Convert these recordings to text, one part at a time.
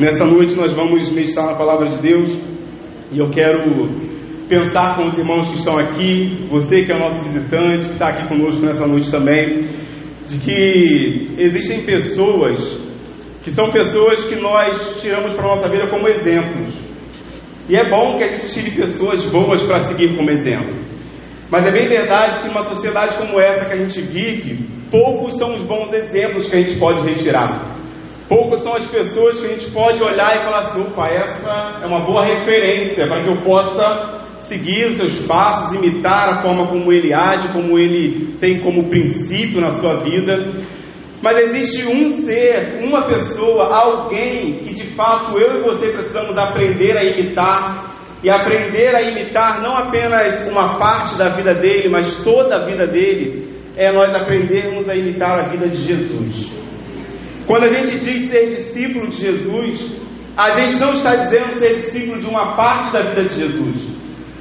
Nessa noite nós vamos meditar na palavra de Deus e eu quero pensar com os irmãos que estão aqui, você que é nosso visitante, que está aqui conosco nessa noite também, de que existem pessoas que são pessoas que nós tiramos para a nossa vida como exemplos. E é bom que a gente tire pessoas boas para seguir como exemplo. Mas é bem verdade que numa sociedade como essa que a gente vive, poucos são os bons exemplos que a gente pode retirar. Poucas são as pessoas que a gente pode olhar e falar assim: opa, essa é uma boa referência para que eu possa seguir os seus passos, imitar a forma como ele age, como ele tem como princípio na sua vida. Mas existe um ser, uma pessoa, alguém que de fato eu e você precisamos aprender a imitar. E aprender a imitar não apenas uma parte da vida dele, mas toda a vida dele, é nós aprendermos a imitar a vida de Jesus. Quando a gente diz ser discípulo de Jesus, a gente não está dizendo ser discípulo de uma parte da vida de Jesus.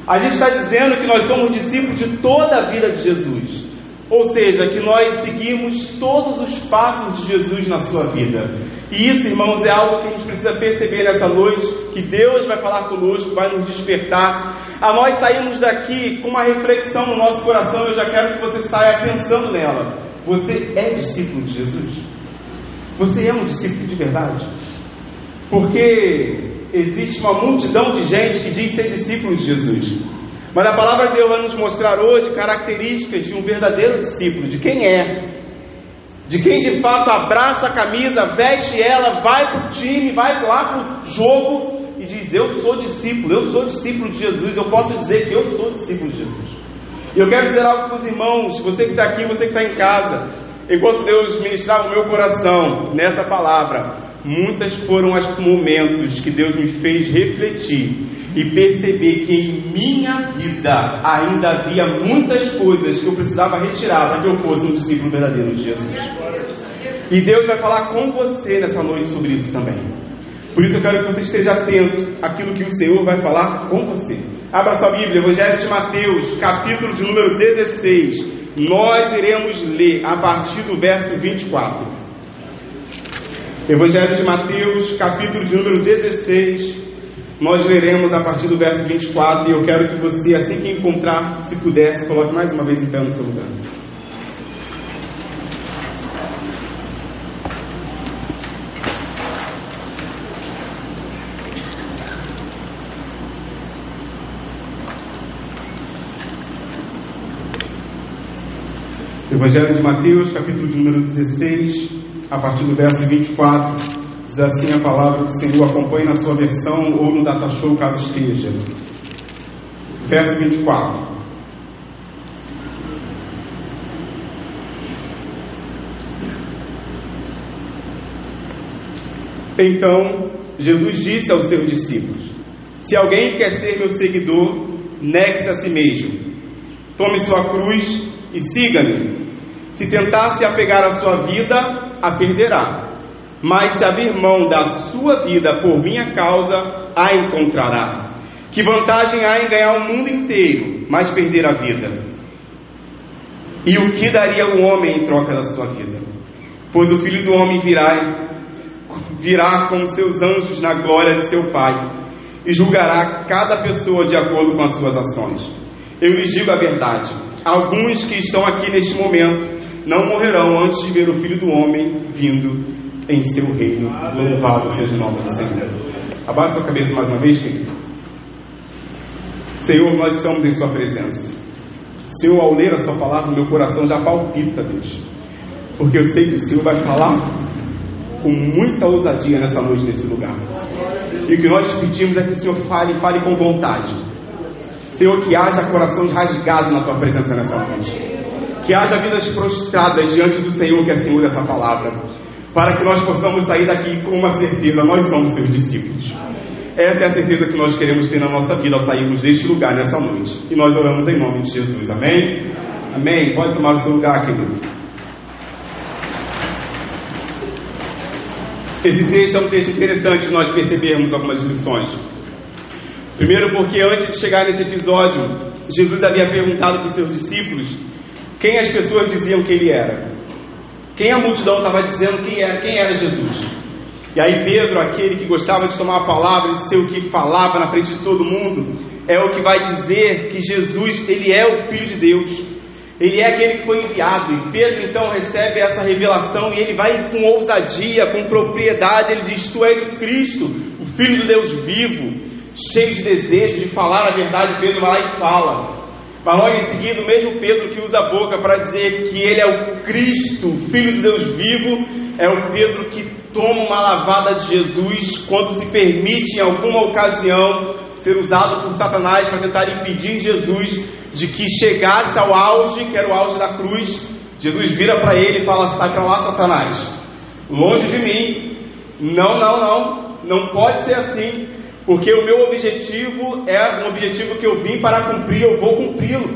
A gente está dizendo que nós somos discípulos de toda a vida de Jesus. Ou seja, que nós seguimos todos os passos de Jesus na sua vida. E isso, irmãos, é algo que a gente precisa perceber nessa noite, que Deus vai falar conosco, vai nos despertar. A nós saímos daqui com uma reflexão no nosso coração, eu já quero que você saia pensando nela. Você é discípulo de Jesus? Você é um discípulo de verdade? Porque existe uma multidão de gente que diz ser discípulo de Jesus. Mas a palavra de Deus vai nos mostrar hoje características de um verdadeiro discípulo, de quem é. De quem de fato abraça a camisa, veste ela, vai para o time, vai lá para o jogo e diz: Eu sou discípulo, eu sou discípulo de Jesus, eu posso dizer que eu sou discípulo de Jesus. E eu quero dizer algo para os irmãos, você que está aqui, você que está em casa. Enquanto Deus ministrava o meu coração nessa palavra, muitas foram os momentos que Deus me fez refletir e perceber que em minha vida ainda havia muitas coisas que eu precisava retirar para que eu fosse um discípulo verdadeiro de Jesus. E Deus vai falar com você nessa noite sobre isso também. Por isso eu quero que você esteja atento àquilo que o Senhor vai falar com você. Abra sua Bíblia, Evangelho de Mateus, capítulo de número 16 nós iremos ler a partir do verso 24. Evangelho de Mateus, capítulo de número 16. Nós leremos a partir do verso 24 e eu quero que você, assim que encontrar, se puder, se coloque mais uma vez em pé no seu lugar. Evangelho de Mateus, capítulo de número 16, a partir do verso 24, diz assim a palavra do Senhor, acompanhe na sua versão ou no data show caso esteja. Verso 24. Então, Jesus disse aos seus discípulos: Se alguém quer ser meu seguidor, negue-se a si mesmo. Tome sua cruz e siga-me. Se tentar se apegar à sua vida, a perderá. Mas se abrir mão da sua vida por minha causa, a encontrará. Que vantagem há em ganhar o mundo inteiro, mas perder a vida? E o que daria o homem em troca da sua vida? Pois o filho do homem virá, virá com seus anjos na glória de seu Pai e julgará cada pessoa de acordo com as suas ações. Eu lhes digo a verdade: alguns que estão aqui neste momento não morrerão antes de ver o Filho do Homem vindo em seu reino. Louvado seja o nome do Senhor. Abaixe sua cabeça mais uma vez, querido. Senhor, nós estamos em Sua presença. Senhor, ao ler a Sua palavra, meu coração já palpita, Deus. Porque eu sei que o Senhor vai falar com muita ousadia nessa noite, nesse lugar. E o que nós pedimos é que o Senhor fale, fale com vontade. Senhor, que haja corações rasgados na Tua presença nessa noite. Que haja vidas prostradas diante do Senhor, que é Senhor dessa palavra. Para que nós possamos sair daqui com uma certeza: nós somos seus discípulos. Essa é a certeza que nós queremos ter na nossa vida ao sairmos deste lugar nessa noite. E nós oramos em nome de Jesus. Amém? Amém. Pode tomar o seu lugar, querido. Esse texto é um texto interessante nós percebermos algumas lições. Primeiro, porque antes de chegar nesse episódio, Jesus havia perguntado para os seus discípulos quem as pessoas diziam que ele era? Quem a multidão estava dizendo quem era, quem era Jesus? E aí Pedro, aquele que gostava de tomar a palavra, de ser o que falava na frente de todo mundo, é o que vai dizer que Jesus, ele é o Filho de Deus. Ele é aquele que foi enviado. E Pedro então recebe essa revelação e ele vai com ousadia, com propriedade, ele diz: Tu és o Cristo, o Filho do Deus vivo, cheio de desejo de falar a verdade. Pedro vai lá e fala. Mas logo em seguida, o mesmo Pedro que usa a boca para dizer que ele é o Cristo, Filho de Deus vivo, é o Pedro que toma uma lavada de Jesus quando se permite, em alguma ocasião, ser usado por Satanás para tentar impedir Jesus de que chegasse ao auge, que era o auge da cruz. Jesus vira para ele e fala: Sai para lá, Satanás, longe de mim. Não, não, não, não pode ser assim. Porque o meu objetivo é um objetivo que eu vim para cumprir, eu vou cumpri-lo.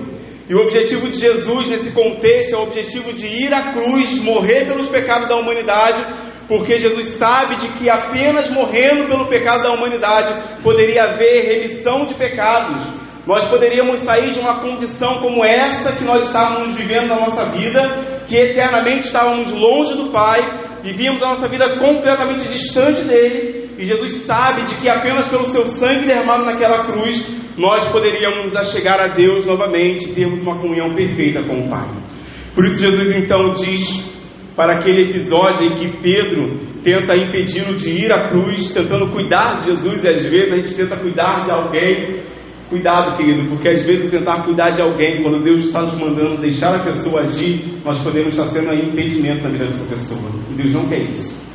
E o objetivo de Jesus nesse contexto é o objetivo de ir à cruz, morrer pelos pecados da humanidade, porque Jesus sabe de que apenas morrendo pelo pecado da humanidade poderia haver remissão de pecados. Nós poderíamos sair de uma condição como essa que nós estávamos vivendo na nossa vida, que eternamente estávamos longe do Pai, vivíamos a nossa vida completamente distante dele, e Jesus sabe de que apenas pelo seu sangue derramado naquela cruz nós poderíamos chegar a Deus novamente e termos uma comunhão perfeita com o Pai. Por isso, Jesus então diz para aquele episódio em que Pedro tenta impedi-lo de ir à cruz, tentando cuidar de Jesus, e às vezes a gente tenta cuidar de alguém. Cuidado, querido, porque às vezes tentar cuidar de alguém, quando Deus está nos mandando deixar a pessoa agir, nós podemos estar sendo aí impedimento na vida dessa pessoa. E Deus não quer isso.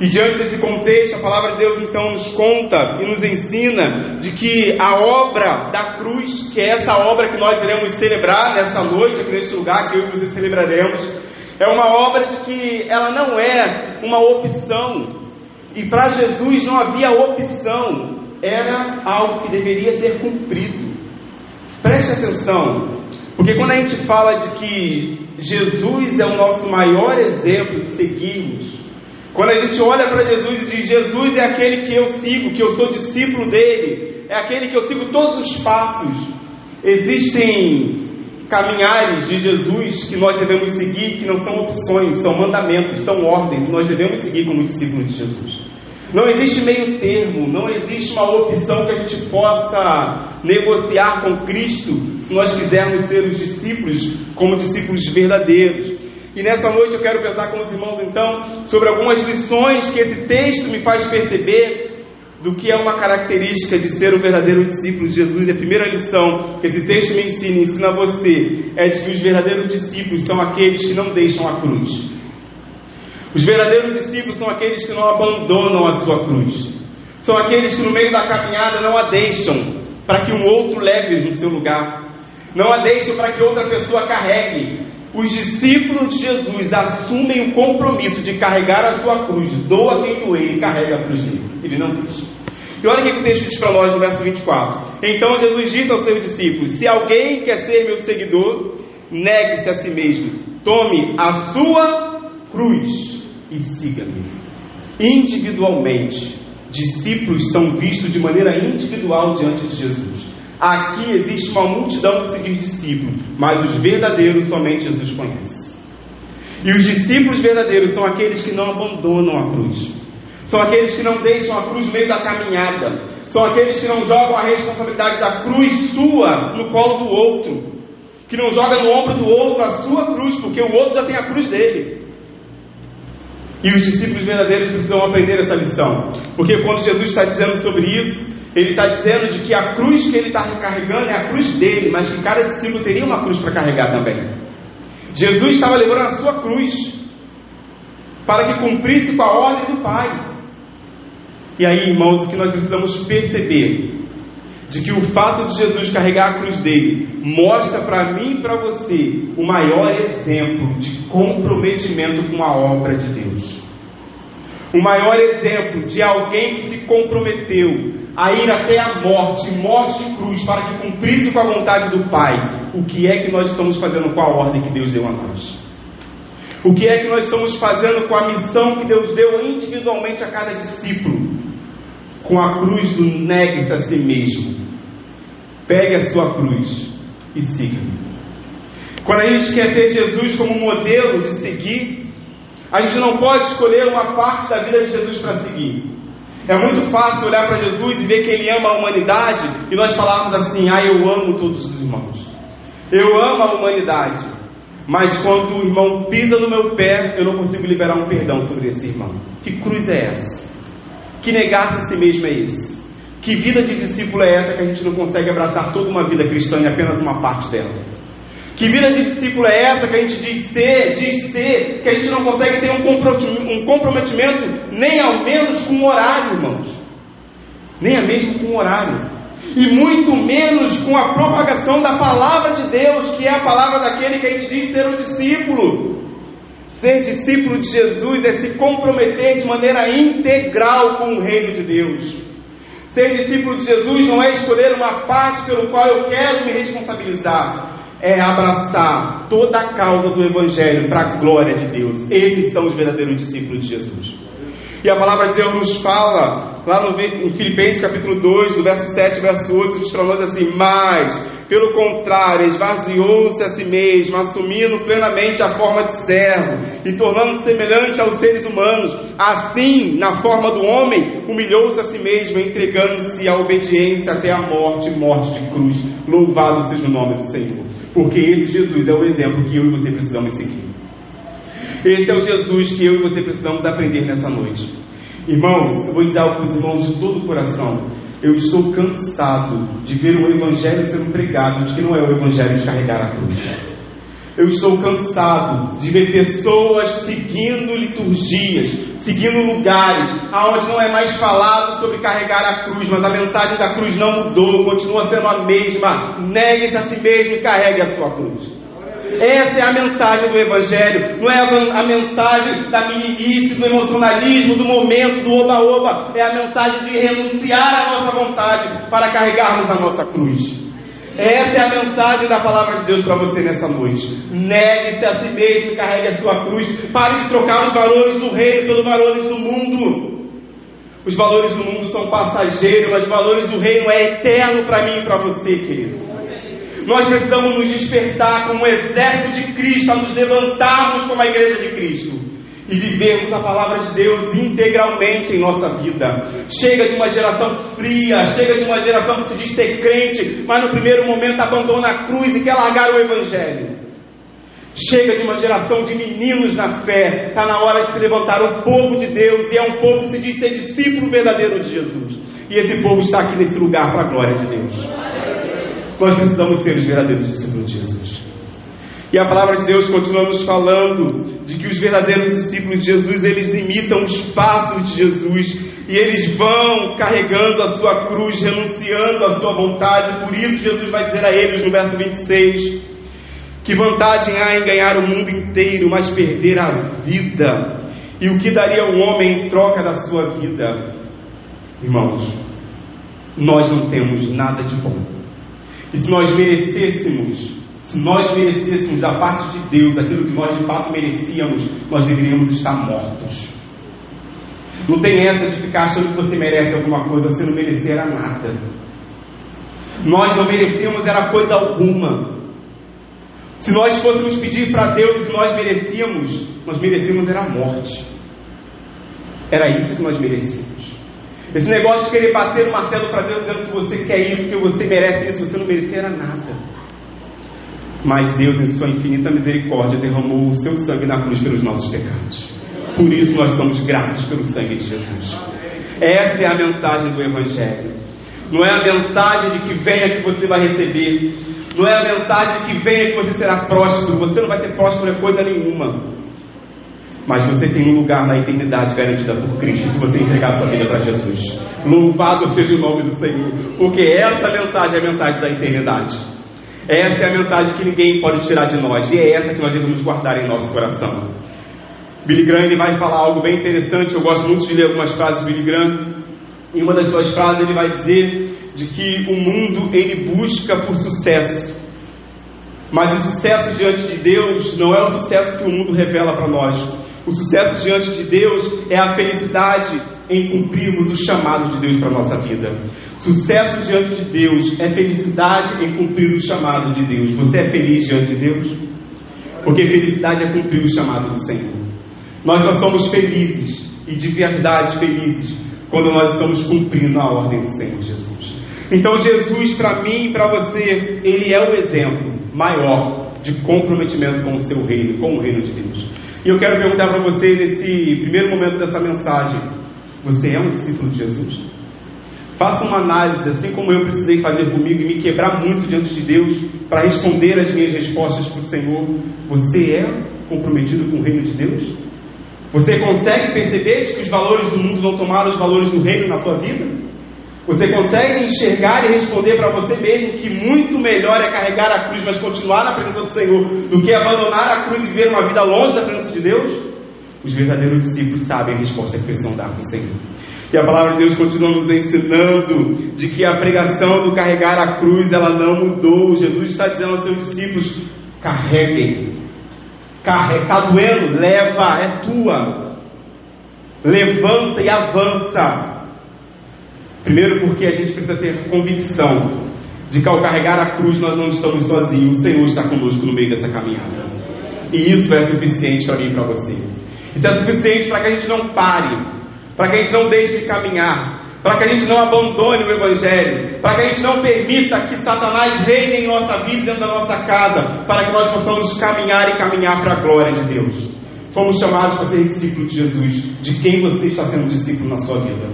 E diante desse contexto, a palavra de Deus então nos conta e nos ensina de que a obra da cruz, que é essa obra que nós iremos celebrar nessa noite, aqui neste lugar que eu e você celebraremos, é uma obra de que ela não é uma opção. E para Jesus não havia opção, era algo que deveria ser cumprido. Preste atenção, porque quando a gente fala de que Jesus é o nosso maior exemplo de seguirmos, quando a gente olha para Jesus e diz: Jesus é aquele que eu sigo, que eu sou discípulo dele, é aquele que eu sigo todos os passos. Existem caminhares de Jesus que nós devemos seguir, que não são opções, são mandamentos, são ordens, nós devemos seguir como discípulos de Jesus. Não existe meio termo, não existe uma opção que a gente possa negociar com Cristo se nós quisermos ser os discípulos como discípulos verdadeiros. E nesta noite eu quero pensar com os irmãos então sobre algumas lições que esse texto me faz perceber do que é uma característica de ser um verdadeiro discípulo de Jesus. E a primeira lição que esse texto me ensina, ensina a você, é de que os verdadeiros discípulos são aqueles que não deixam a cruz. Os verdadeiros discípulos são aqueles que não abandonam a sua cruz. São aqueles que no meio da caminhada não a deixam para que um outro leve no seu lugar. Não a deixam para que outra pessoa carregue, os discípulos de Jesus assumem o compromisso de carregar a sua cruz, doa quem doer e carrega a cruz dele. Ele não deixa. E olha o que o texto diz para nós no verso 24. Então Jesus disse aos seus discípulos: Se alguém quer ser meu seguidor, negue-se a si mesmo, tome a sua cruz e siga-me. Individualmente, discípulos são vistos de maneira individual diante de Jesus. Aqui existe uma multidão que se diz discípulo, mas os verdadeiros somente Jesus conhece. E os discípulos verdadeiros são aqueles que não abandonam a cruz. São aqueles que não deixam a cruz no meio da caminhada. São aqueles que não jogam a responsabilidade da cruz sua no colo do outro. Que não joga no ombro do outro a sua cruz, porque o outro já tem a cruz dele. E os discípulos verdadeiros precisam aprender essa lição. Porque quando Jesus está dizendo sobre isso, ele está dizendo de que a cruz que ele está carregando é a cruz dele, mas que cada discípulo teria uma cruz para carregar também. Jesus estava levando a sua cruz para que cumprisse com a ordem do Pai. E aí, irmãos, o que nós precisamos perceber de que o fato de Jesus carregar a cruz dele mostra para mim e para você o maior exemplo de comprometimento com a obra de Deus. O maior exemplo de alguém que se comprometeu a ir até a morte, morte de cruz, para que cumprisse com a vontade do Pai, o que é que nós estamos fazendo com a ordem que Deus deu a nós? O que é que nós estamos fazendo com a missão que Deus deu individualmente a cada discípulo? Com a cruz do negue-se a si mesmo. Pegue a sua cruz e siga. Quando a gente quer ter Jesus como modelo de seguir, A gente não pode escolher uma parte da vida de Jesus para seguir. É muito fácil olhar para Jesus e ver que ele ama a humanidade e nós falarmos assim: ah, eu amo todos os irmãos. Eu amo a humanidade. Mas quando o irmão pisa no meu pé, eu não consigo liberar um perdão sobre esse irmão. Que cruz é essa? Que negar-se a si mesmo é esse? Que vida de discípulo é essa que a gente não consegue abraçar toda uma vida cristã e apenas uma parte dela? Que vida de discípulo é essa que a gente diz ser, diz ser, que a gente não consegue ter um comprometimento nem ao menos com o horário, irmãos? Nem a mesmo com o horário. E muito menos com a propagação da palavra de Deus, que é a palavra daquele que a gente diz ser um discípulo. Ser discípulo de Jesus é se comprometer de maneira integral com o reino de Deus. Ser discípulo de Jesus não é escolher uma parte pelo qual eu quero me responsabilizar, é abraçar toda a causa do Evangelho para a glória de Deus. Esses são os verdadeiros discípulos de Jesus. E a palavra de Deus nos fala, lá no, em Filipenses capítulo 2, do verso 7 verso 8, diz para nós assim: Mas, pelo contrário, esvaziou-se a si mesmo, assumindo plenamente a forma de servo e tornando-se semelhante aos seres humanos. Assim, na forma do homem, humilhou-se a si mesmo, entregando-se à obediência até a morte morte de cruz. Louvado seja o nome do Senhor. Porque esse Jesus é o exemplo que eu e você precisamos seguir. Esse é o Jesus que eu e você precisamos aprender nessa noite. Irmãos, eu vou dizer algo para os irmãos de todo o coração. Eu estou cansado de ver o Evangelho sendo pregado, de que não é o Evangelho de carregar a cruz. Eu estou cansado de ver pessoas seguindo liturgias, seguindo lugares, aonde não é mais falado sobre carregar a cruz, mas a mensagem da cruz não mudou, continua sendo a mesma. Negue-se a si mesmo e carregue a sua cruz. Essa é a mensagem do Evangelho, não é a mensagem da meninice, do emocionalismo, do momento, do oba-oba. É a mensagem de renunciar à nossa vontade para carregarmos a nossa cruz. Essa é a mensagem da palavra de Deus para você nessa noite. Negue-se a si mesmo carregue a sua cruz. Pare de trocar os valores do reino pelos valores do mundo. Os valores do mundo são passageiros, mas os valores do reino é eterno para mim e para você, querido. Nós precisamos nos despertar como o exército de Cristo, a nos levantarmos como a igreja de Cristo e vivermos a palavra de Deus integralmente em nossa vida. Chega de uma geração fria, chega de uma geração que se diz ser crente, mas no primeiro momento abandona a cruz e quer largar o Evangelho. Chega de uma geração de meninos na fé, está na hora de se levantar o povo de Deus, e é um povo que se diz ser discípulo verdadeiro de Jesus. E esse povo está aqui nesse lugar para a glória de Deus. Nós precisamos ser os verdadeiros discípulos de Jesus. E a palavra de Deus continua nos falando de que os verdadeiros discípulos de Jesus, eles imitam os passos de Jesus e eles vão carregando a sua cruz, renunciando à sua vontade. Por isso Jesus vai dizer a eles no verso 26: que vantagem há em ganhar o mundo inteiro, mas perder a vida? E o que daria o homem em troca da sua vida? Irmãos, nós não temos nada de bom. E se nós merecêssemos, se nós merecêssemos da parte de Deus aquilo que nós de fato merecíamos, nós deveríamos estar mortos. Não tem essa de ficar achando que você merece alguma coisa, você não merecer nada. Nós não merecíamos era coisa alguma. Se nós fôssemos pedir para Deus o que nós merecíamos, nós merecíamos era a morte. Era isso que nós merecíamos. Esse negócio de querer bater o martelo para Deus dizendo que você quer isso, que você merece isso, você não merecia nada. Mas Deus, em sua infinita misericórdia, derramou o seu sangue na cruz pelos nossos pecados. Por isso nós somos gratos pelo sangue de Jesus. Essa é a mensagem do Evangelho. Não é a mensagem de que venha que você vai receber. Não é a mensagem de que venha que você será próspero. Você não vai ser próspero em coisa nenhuma. Mas você tem um lugar na eternidade garantida por Cristo se você entregar sua vida para Jesus. Louvado seja o nome do Senhor. Porque essa mensagem é a mensagem da eternidade. Essa é a mensagem que ninguém pode tirar de nós. E é essa que nós devemos guardar em nosso coração. Billy Graham ele vai falar algo bem interessante. Eu gosto muito de ler algumas frases de Billy Graham. Em uma das suas frases ele vai dizer de que o mundo ele busca por sucesso. Mas o sucesso diante de Deus não é o sucesso que o mundo revela para nós. O sucesso diante de Deus é a felicidade em cumprirmos o chamado de Deus para a nossa vida. Sucesso diante de Deus é felicidade em cumprir o chamado de Deus. Você é feliz diante de Deus? Porque felicidade é cumprir o chamado do Senhor. Nós só somos felizes e de verdade felizes quando nós estamos cumprindo a ordem do Senhor Jesus. Então, Jesus, para mim e para você, ele é o exemplo maior de comprometimento com o seu reino, com o reino de Deus. E eu quero perguntar para você, nesse primeiro momento dessa mensagem: você é um discípulo de Jesus? Faça uma análise, assim como eu precisei fazer comigo e me quebrar muito diante de Deus para responder as minhas respostas para o Senhor. Você é comprometido com o reino de Deus? Você consegue perceber que os valores do mundo não tomaram os valores do reino na tua vida? Você consegue enxergar e responder para você mesmo que muito melhor é carregar a cruz, mas continuar na presença do Senhor, do que abandonar a cruz e viver uma vida longe da presença de Deus? Os verdadeiros discípulos sabem a resposta que precisam dar para o Senhor. E a palavra de Deus continua nos ensinando de que a pregação do carregar a cruz ela não mudou. Jesus está dizendo aos seus discípulos: carreguem. Está doendo? Leva, é tua. Levanta e avança. Primeiro, porque a gente precisa ter convicção de que ao carregar a cruz nós não estamos sozinhos, o Senhor está conosco no meio dessa caminhada. E isso é suficiente para mim e para você. Isso é suficiente para que a gente não pare, para que a gente não deixe de caminhar, para que a gente não abandone o Evangelho, para que a gente não permita que Satanás reine em nossa vida, dentro da nossa casa, para que nós possamos caminhar e caminhar para a glória de Deus. Fomos chamados para ser discípulos de Jesus. De quem você está sendo discípulo na sua vida?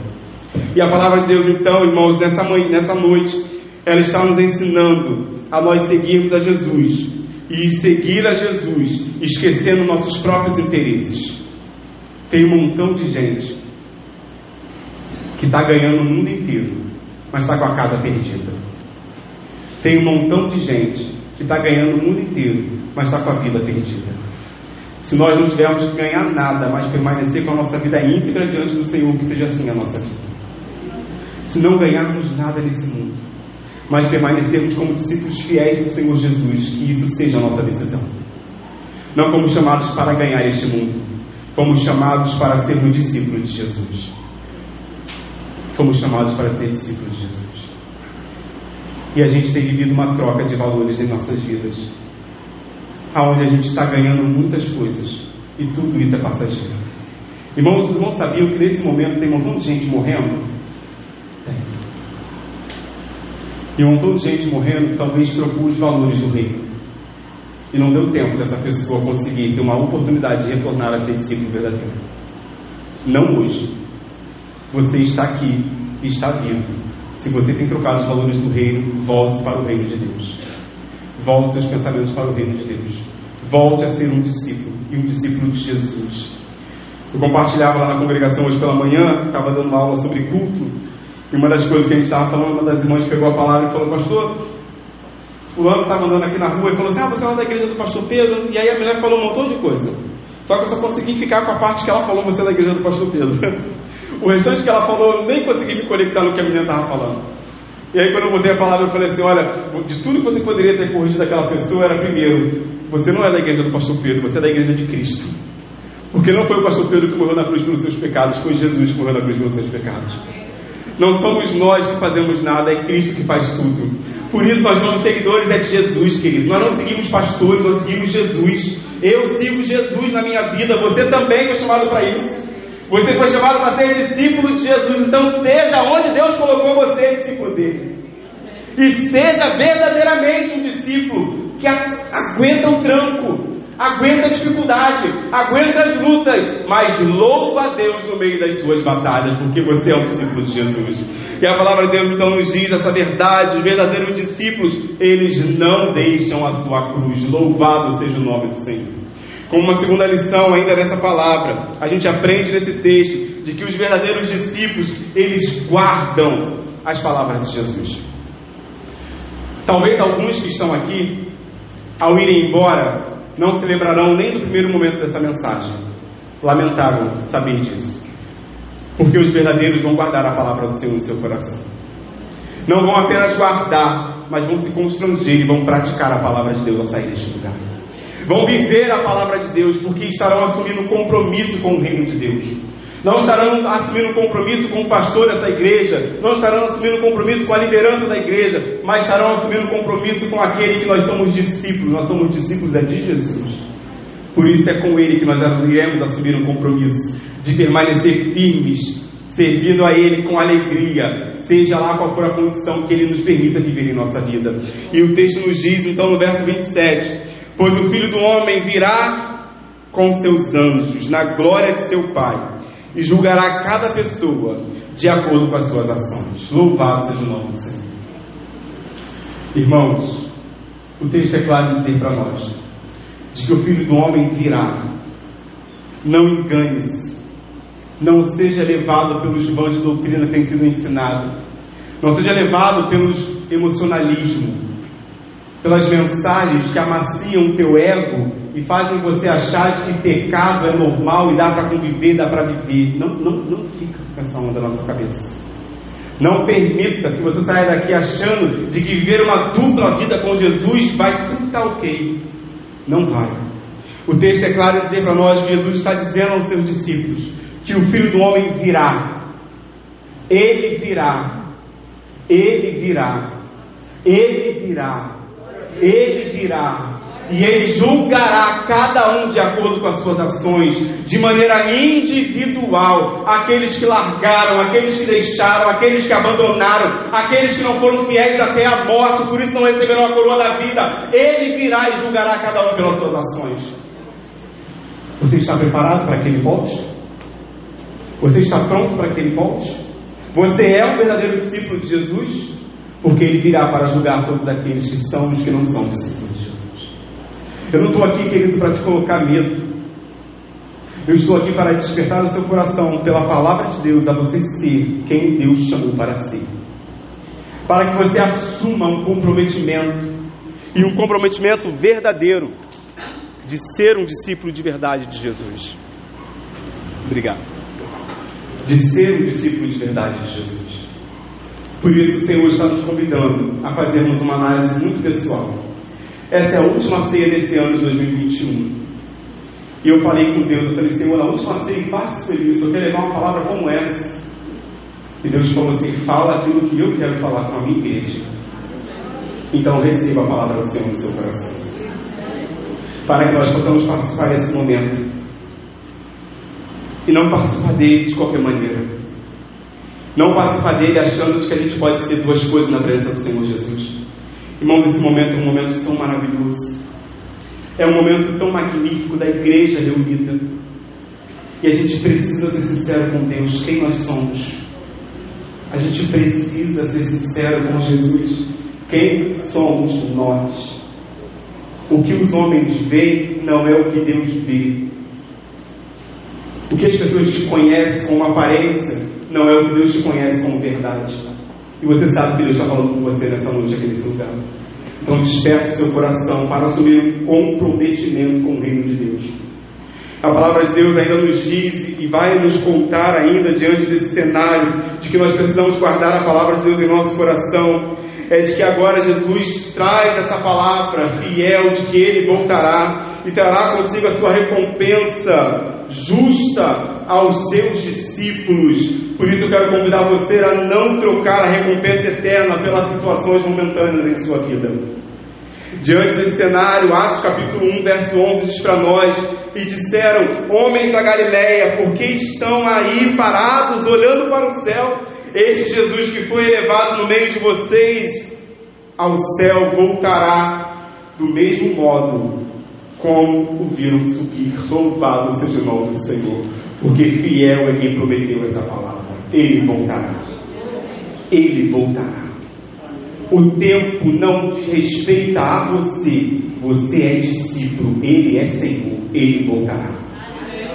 E a palavra de Deus, então, irmãos, nessa, nessa noite, ela está nos ensinando a nós seguirmos a Jesus. E seguir a Jesus, esquecendo nossos próprios interesses. Tem um montão de gente que está ganhando o mundo inteiro, mas está com a casa perdida. Tem um montão de gente que está ganhando o mundo inteiro, mas está com a vida perdida. Se nós não tivermos que ganhar nada, mas permanecer com a nossa vida íntegra diante do Senhor, que seja assim a nossa vida se não ganharmos nada nesse mundo, mas permanecermos como discípulos fiéis do Senhor Jesus, que isso seja a nossa decisão. Não fomos chamados para ganhar este mundo, fomos chamados para sermos discípulos de Jesus. Fomos chamados para ser discípulos de Jesus. E a gente tem vivido uma troca de valores em nossas vidas, aonde a gente está ganhando muitas coisas e tudo isso é passageiro. Irmãos, os irmãos sabiam que nesse momento tem um montão de gente morrendo E um montão de gente morrendo que talvez trocou os valores do reino. E não deu tempo dessa pessoa conseguir ter uma oportunidade de retornar a ser discípulo verdadeiro. Não hoje. Você está aqui e está vivo. Se você tem trocado os valores do reino, volte para o reino de Deus. Volte seus pensamentos para o reino de Deus. Volte a ser um discípulo e um discípulo de Jesus. Eu compartilhava lá na congregação hoje pela manhã, estava dando aula sobre culto, e uma das coisas que a gente estava falando, uma das irmãs pegou a palavra e falou, pastor, fulano estava andando aqui na rua e falou assim, ah, você é da igreja do pastor Pedro? E aí a mulher falou um montão de coisa. Só que eu só consegui ficar com a parte que ela falou, você é da igreja do pastor Pedro. o restante que ela falou, eu nem consegui me conectar no que a menina estava falando. E aí quando eu botei a palavra, eu falei assim, olha, de tudo que você poderia ter corrigido daquela pessoa, era primeiro, você não é da igreja do pastor Pedro, você é da igreja de Cristo. Porque não foi o pastor Pedro que morreu na cruz pelos seus pecados, foi Jesus que morreu na cruz pelos seus pecados. Não somos nós que fazemos nada, é Cristo que faz tudo. Por isso nós somos seguidores de Jesus, querido. Nós não seguimos pastores, nós seguimos Jesus. Eu sigo Jesus na minha vida, você também foi chamado para isso. Você foi chamado para ser discípulo de Jesus, então seja onde Deus colocou você discípulo dele. E seja verdadeiramente um discípulo que aguenta o tranco, aguenta a dificuldade, aguenta as lutas, mas louva a Deus no meio das suas batalhas, porque você é um discípulo de Jesus. E a palavra de Deus então nos diz essa verdade: os verdadeiros discípulos, eles não deixam a sua cruz. Louvado seja o nome do Senhor. Como uma segunda lição ainda nessa palavra, a gente aprende nesse texto de que os verdadeiros discípulos, eles guardam as palavras de Jesus. Talvez alguns que estão aqui, ao irem embora, não se lembrarão nem do primeiro momento dessa mensagem. Lamentável saber disso. Porque os verdadeiros vão guardar a palavra do Senhor no seu coração. Não vão apenas guardar, mas vão se constranger e vão praticar a palavra de Deus ao sair deste lugar. Vão viver a palavra de Deus porque estarão assumindo compromisso com o reino de Deus não estarão assumindo compromisso com o pastor dessa igreja, não estarão assumindo compromisso com a liderança da igreja, mas estarão assumindo compromisso com aquele que nós somos discípulos, nós somos discípulos é de Jesus. Por isso é com Ele que nós iremos assumir um compromisso de permanecer firmes, servindo a Ele com alegria, seja lá qual for a condição que Ele nos permita viver em nossa vida. E o texto nos diz, então, no verso 27, Pois o Filho do Homem virá com seus anjos na glória de seu Pai e julgará cada pessoa de acordo com as suas ações. Louvado seja o nome do Senhor. Irmãos, o texto é claro dizer para nós de que o Filho do Homem virá. Não engane-se. Não seja levado pelos vãos de doutrina que tem sido ensinado. Não seja levado pelos emocionalismo, pelas mensagens que amaciam teu ego e fazem você achar de que pecado é normal e dá para conviver, dá para viver. Não, não, não fica com essa onda na tua cabeça. Não permita que você saia daqui achando de que viver uma dupla vida com Jesus vai tudo estar ok. Não vai. O texto é claro em dizer para nós que Jesus está dizendo aos seus discípulos que o Filho do Homem virá. Ele virá. Ele virá. Ele virá. Ele virá. E ele julgará cada um de acordo com as suas ações, de maneira individual. Aqueles que largaram, aqueles que deixaram, aqueles que abandonaram, aqueles que não foram fiéis até a morte, por isso não receberam a coroa da vida. Ele virá e julgará cada um pelas suas ações. Você está preparado para que ele volte? Você está pronto para que ele volte? Você é um verdadeiro discípulo de Jesus? Porque ele virá para julgar todos aqueles que são e os que não são discípulos de Jesus. Eu não estou aqui, querido, para te colocar medo. Eu estou aqui para despertar o seu coração pela palavra de Deus a você ser quem Deus chamou para ser. Para que você assuma um comprometimento e um comprometimento verdadeiro de ser um discípulo de verdade de Jesus. Obrigado. De ser um discípulo de verdade de Jesus. Por isso, o Senhor está nos convidando a fazermos uma análise muito pessoal. Essa é a última ceia desse ano de 2021. E eu falei com Deus, eu falei, Senhor, na última ceia, parte feliz, eu quero levar uma palavra como essa. E Deus falou assim: fala aquilo que eu quero falar com a minha igreja. Então receba a palavra do Senhor no seu coração. Para que nós possamos participar desse momento. E não participar dele de qualquer maneira não participar dele achando que a gente pode ser duas coisas na presença do Senhor Jesus. Irmão, esse momento é um momento tão maravilhoso. É um momento tão magnífico da igreja reunida. E a gente precisa ser sincero com Deus, quem nós somos. A gente precisa ser sincero com Jesus. Quem somos nós? O que os homens veem não é o que Deus vê. O que as pessoas conhecem com aparência não é o que Deus te conhece como verdade. E você sabe que Deus está falando com você nessa noite aqui nesse lugar. Então desperte o seu coração para assumir um comprometimento com o reino de Deus. A palavra de Deus ainda nos diz e vai nos contar ainda diante desse cenário de que nós precisamos guardar a palavra de Deus em nosso coração. É de que agora Jesus traz essa palavra fiel de que Ele voltará e trará consigo a sua recompensa justa aos seus discípulos por isso eu quero convidar você a não trocar a recompensa eterna pelas situações momentâneas em sua vida. Diante desse cenário, Atos capítulo 1, verso 11 diz para nós: E disseram, homens da Galileia, por que estão aí parados, olhando para o céu? Este Jesus que foi elevado no meio de vocês ao céu voltará do mesmo modo como o viram subir. Louvado seja o nome do Senhor, porque fiel é quem prometeu essa palavra. Ele voltará. Ele voltará. O tempo não diz respeita a você. Você é discípulo, ele é Senhor, ele voltará.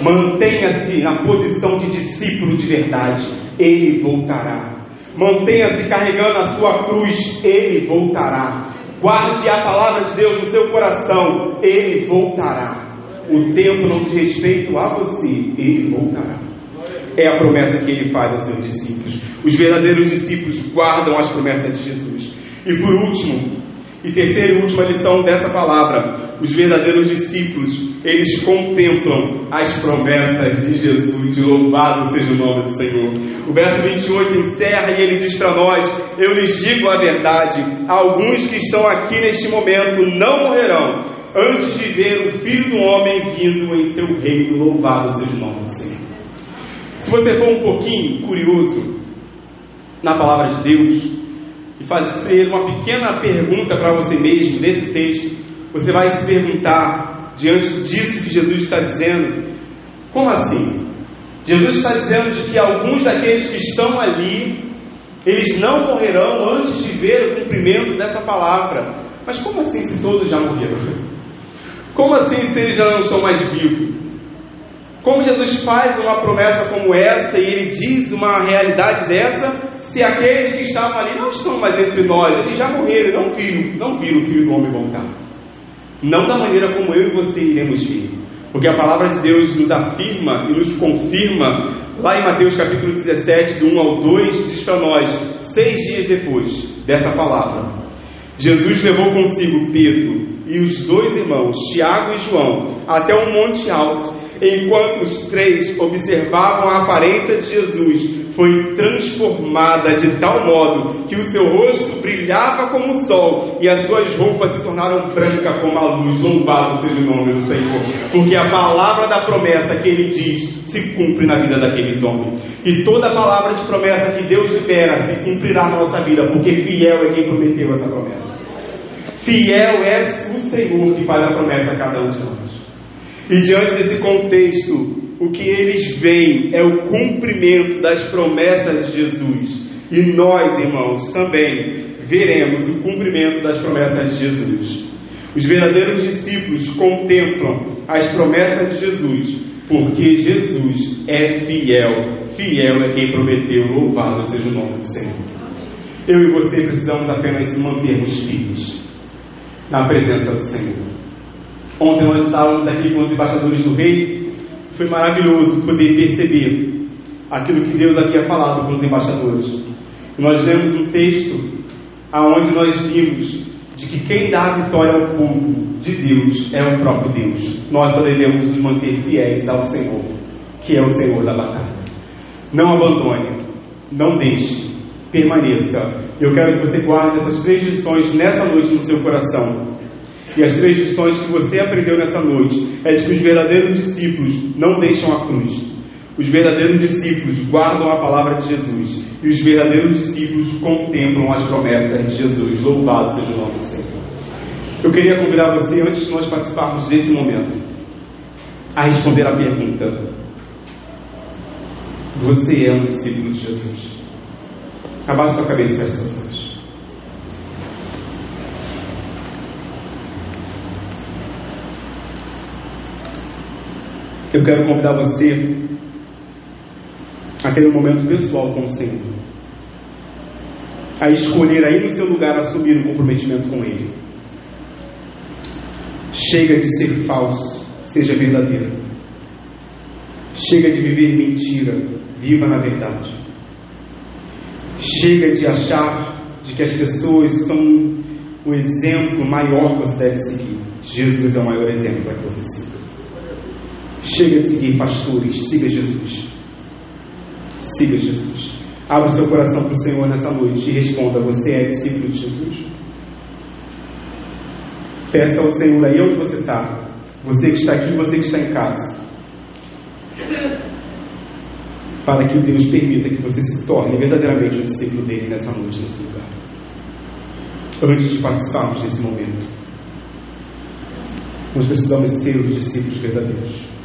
Mantenha-se na posição de discípulo de verdade, ele voltará. Mantenha-se carregando a sua cruz, ele voltará. Guarde a palavra de Deus no seu coração, ele voltará. O tempo não diz respeito a você, ele voltará. É a promessa que ele faz aos seus discípulos. Os verdadeiros discípulos guardam as promessas de Jesus. E por último, e terceira e última lição dessa palavra, os verdadeiros discípulos, eles contemplam as promessas de Jesus, louvado seja o nome do Senhor. O verso 28 encerra e ele diz para nós: Eu lhes digo a verdade, alguns que estão aqui neste momento não morrerão antes de ver o Filho do Homem vindo em seu reino, louvado seja o nome do Senhor. Se você for um pouquinho curioso na palavra de Deus e fazer uma pequena pergunta para você mesmo nesse texto, você vai se perguntar diante disso que Jesus está dizendo: como assim? Jesus está dizendo de que alguns daqueles que estão ali, eles não morrerão antes de ver o cumprimento dessa palavra. Mas como assim se todos já morreram? Como assim se eles já não são mais vivos? Como Jesus faz uma promessa como essa e ele diz uma realidade dessa, se aqueles que estavam ali não estão mais entre nós, eles já morreram, não viram, não viram o Filho do Homem voltar. Não da maneira como eu e você iremos vir. Porque a palavra de Deus nos afirma e nos confirma, lá em Mateus capítulo 17, do 1 ao 2, diz para nós, seis dias depois dessa palavra, Jesus levou consigo Pedro e os dois irmãos, Tiago e João, até um monte alto, enquanto os três observavam a aparência de Jesus, foi transformada de tal modo que o seu rosto brilhava como o sol e as suas roupas se tornaram brancas como a luz. Louvado seja o nome do Senhor, porque a palavra da promessa que ele diz se cumpre na vida daqueles homens. E toda palavra de promessa que Deus libera se cumprirá na nossa vida, porque fiel é quem prometeu essa promessa. Fiel é o Senhor que faz a promessa a cada um de nós. E diante desse contexto, o que eles veem é o cumprimento das promessas de Jesus. E nós, irmãos, também veremos o cumprimento das promessas de Jesus. Os verdadeiros discípulos contemplam as promessas de Jesus, porque Jesus é fiel. Fiel é quem prometeu, louvado seja o nome do Senhor. Eu e você precisamos apenas se mantermos firmes na presença do Senhor. Ontem nós estávamos aqui com os embaixadores do Rei, foi maravilhoso poder perceber aquilo que Deus havia falado com os embaixadores. Nós lemos um texto aonde nós vimos de que quem dá a vitória ao povo de Deus é o próprio Deus. Nós devemos nos manter fiéis ao Senhor, que é o Senhor da batalha. Não abandone, não deixe, permaneça. Eu quero que você guarde essas três lições nessa noite no seu coração. E as três lições que você aprendeu nessa noite é de que os verdadeiros discípulos não deixam a cruz. Os verdadeiros discípulos guardam a palavra de Jesus. E os verdadeiros discípulos contemplam as promessas de Jesus. Louvado seja o nome do Senhor. Eu queria convidar você, antes de nós participarmos desse momento, a responder a pergunta: Você é um discípulo de Jesus? Abaixe sua cabeça e Eu quero convidar você a ter um momento pessoal com o Senhor. A escolher aí no seu lugar assumir um comprometimento com Ele. Chega de ser falso, seja verdadeiro. Chega de viver mentira, viva na verdade. Chega de achar de que as pessoas são o exemplo maior que você deve seguir. Jesus é o maior exemplo para que você siga. Chega de seguir pastores, siga Jesus. Siga Jesus. Abra o seu coração para o Senhor nessa noite e responda: Você é discípulo de Jesus? Peça ao Senhor aí onde você está. Você que está aqui, você que está em casa. Para que Deus permita que você se torne verdadeiramente um discípulo dele nessa noite, nesse lugar. Antes de participarmos desse momento, nós precisamos ser os discípulos verdadeiros.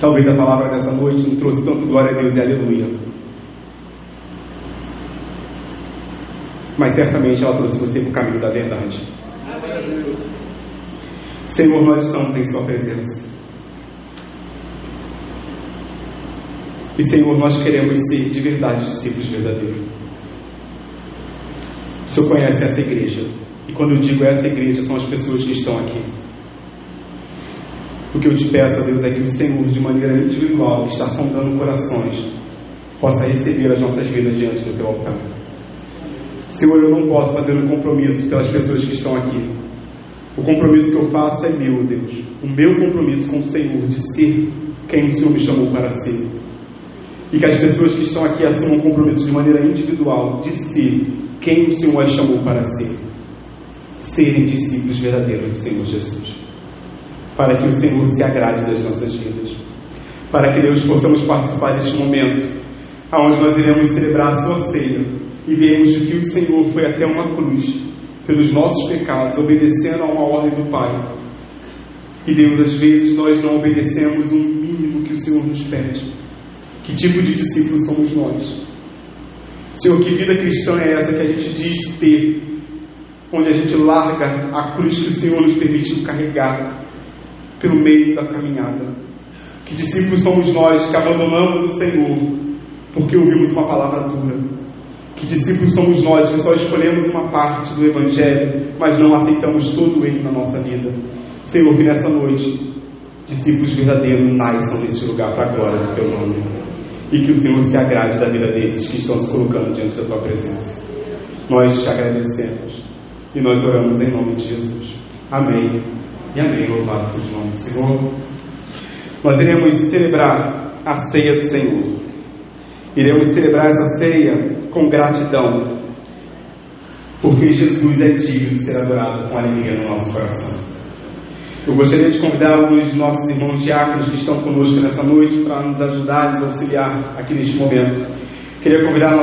Talvez a palavra dessa noite não trouxe tanto glória a Deus e aleluia. Mas certamente ela trouxe você para o caminho da verdade. Senhor, nós estamos em Sua presença. E Senhor, nós queremos ser de verdade discípulos verdadeiros. O Senhor conhece essa igreja. E quando eu digo essa igreja, são as pessoas que estão aqui. O que eu te peço, Deus, é que o Senhor, de maneira individual, que está sondando corações, possa receber as nossas vidas diante do teu altar. Senhor, eu não posso fazer um compromisso pelas pessoas que estão aqui. O compromisso que eu faço é meu, Deus. O meu compromisso com o Senhor de ser quem o Senhor me chamou para ser. E que as pessoas que estão aqui assumam um compromisso de maneira individual de ser quem o Senhor as chamou para ser. Serem discípulos verdadeiros do Senhor Jesus. Para que o Senhor se agrade das nossas vidas. Para que Deus possamos participar deste momento, onde nós iremos celebrar a sua ceia e vermos de que o Senhor foi até uma cruz pelos nossos pecados, obedecendo a uma ordem do Pai. E Deus, às vezes, nós não obedecemos um mínimo que o Senhor nos pede. Que tipo de discípulos somos nós? Senhor, que vida cristã é essa que a gente diz ter, onde a gente larga a cruz que o Senhor nos permitiu carregar pelo meio da caminhada? Que discípulos somos nós que abandonamos o Senhor porque ouvimos uma palavra dura? Que discípulos somos nós que só escolhemos uma parte do Evangelho, mas não aceitamos todo ele na nossa vida? Senhor, que nessa noite discípulos verdadeiros nasçam nesse lugar para a glória do teu nome. E que o Senhor se agrade da vida desses que estão se colocando diante da tua presença. Nós te agradecemos e nós oramos em nome de Jesus. Amém. E amém. Louvado seja o nome do Senhor. Nós iremos celebrar a ceia do Senhor. Iremos celebrar essa ceia com gratidão, porque Jesus é digno de ser adorado com alegria no nosso coração. Eu gostaria de convidar alguns dos nossos irmãos diáconos que estão conosco nessa noite para nos ajudar, nos auxiliar aqui neste momento. Queria convidar